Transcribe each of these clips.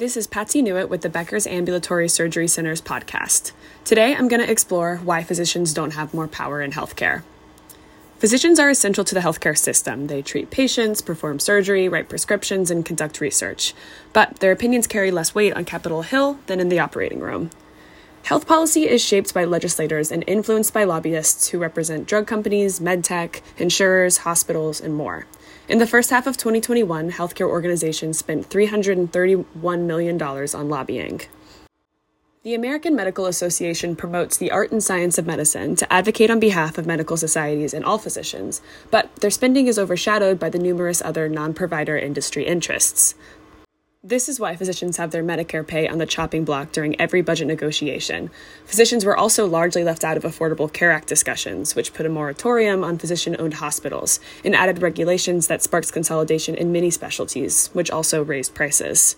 This is Patsy Newitt with the Becker's Ambulatory Surgery Centers podcast. Today I'm going to explore why physicians don't have more power in healthcare. Physicians are essential to the healthcare system. They treat patients, perform surgery, write prescriptions, and conduct research. But their opinions carry less weight on Capitol Hill than in the operating room. Health policy is shaped by legislators and influenced by lobbyists who represent drug companies, medtech, insurers, hospitals, and more. In the first half of 2021, healthcare organizations spent $331 million on lobbying. The American Medical Association promotes the art and science of medicine to advocate on behalf of medical societies and all physicians, but their spending is overshadowed by the numerous other non provider industry interests. This is why physicians have their Medicare pay on the chopping block during every budget negotiation. Physicians were also largely left out of Affordable Care Act discussions, which put a moratorium on physician owned hospitals and added regulations that sparked consolidation in many specialties, which also raised prices.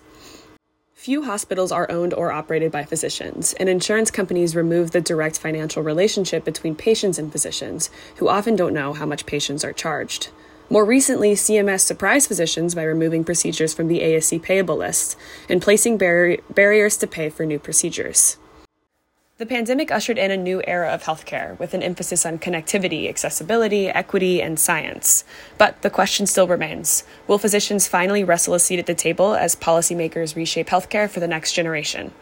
Few hospitals are owned or operated by physicians, and insurance companies remove the direct financial relationship between patients and physicians, who often don't know how much patients are charged. More recently, CMS surprised physicians by removing procedures from the ASC payable list and placing bar- barriers to pay for new procedures. The pandemic ushered in a new era of healthcare with an emphasis on connectivity, accessibility, equity, and science. But the question still remains Will physicians finally wrestle a seat at the table as policymakers reshape healthcare for the next generation?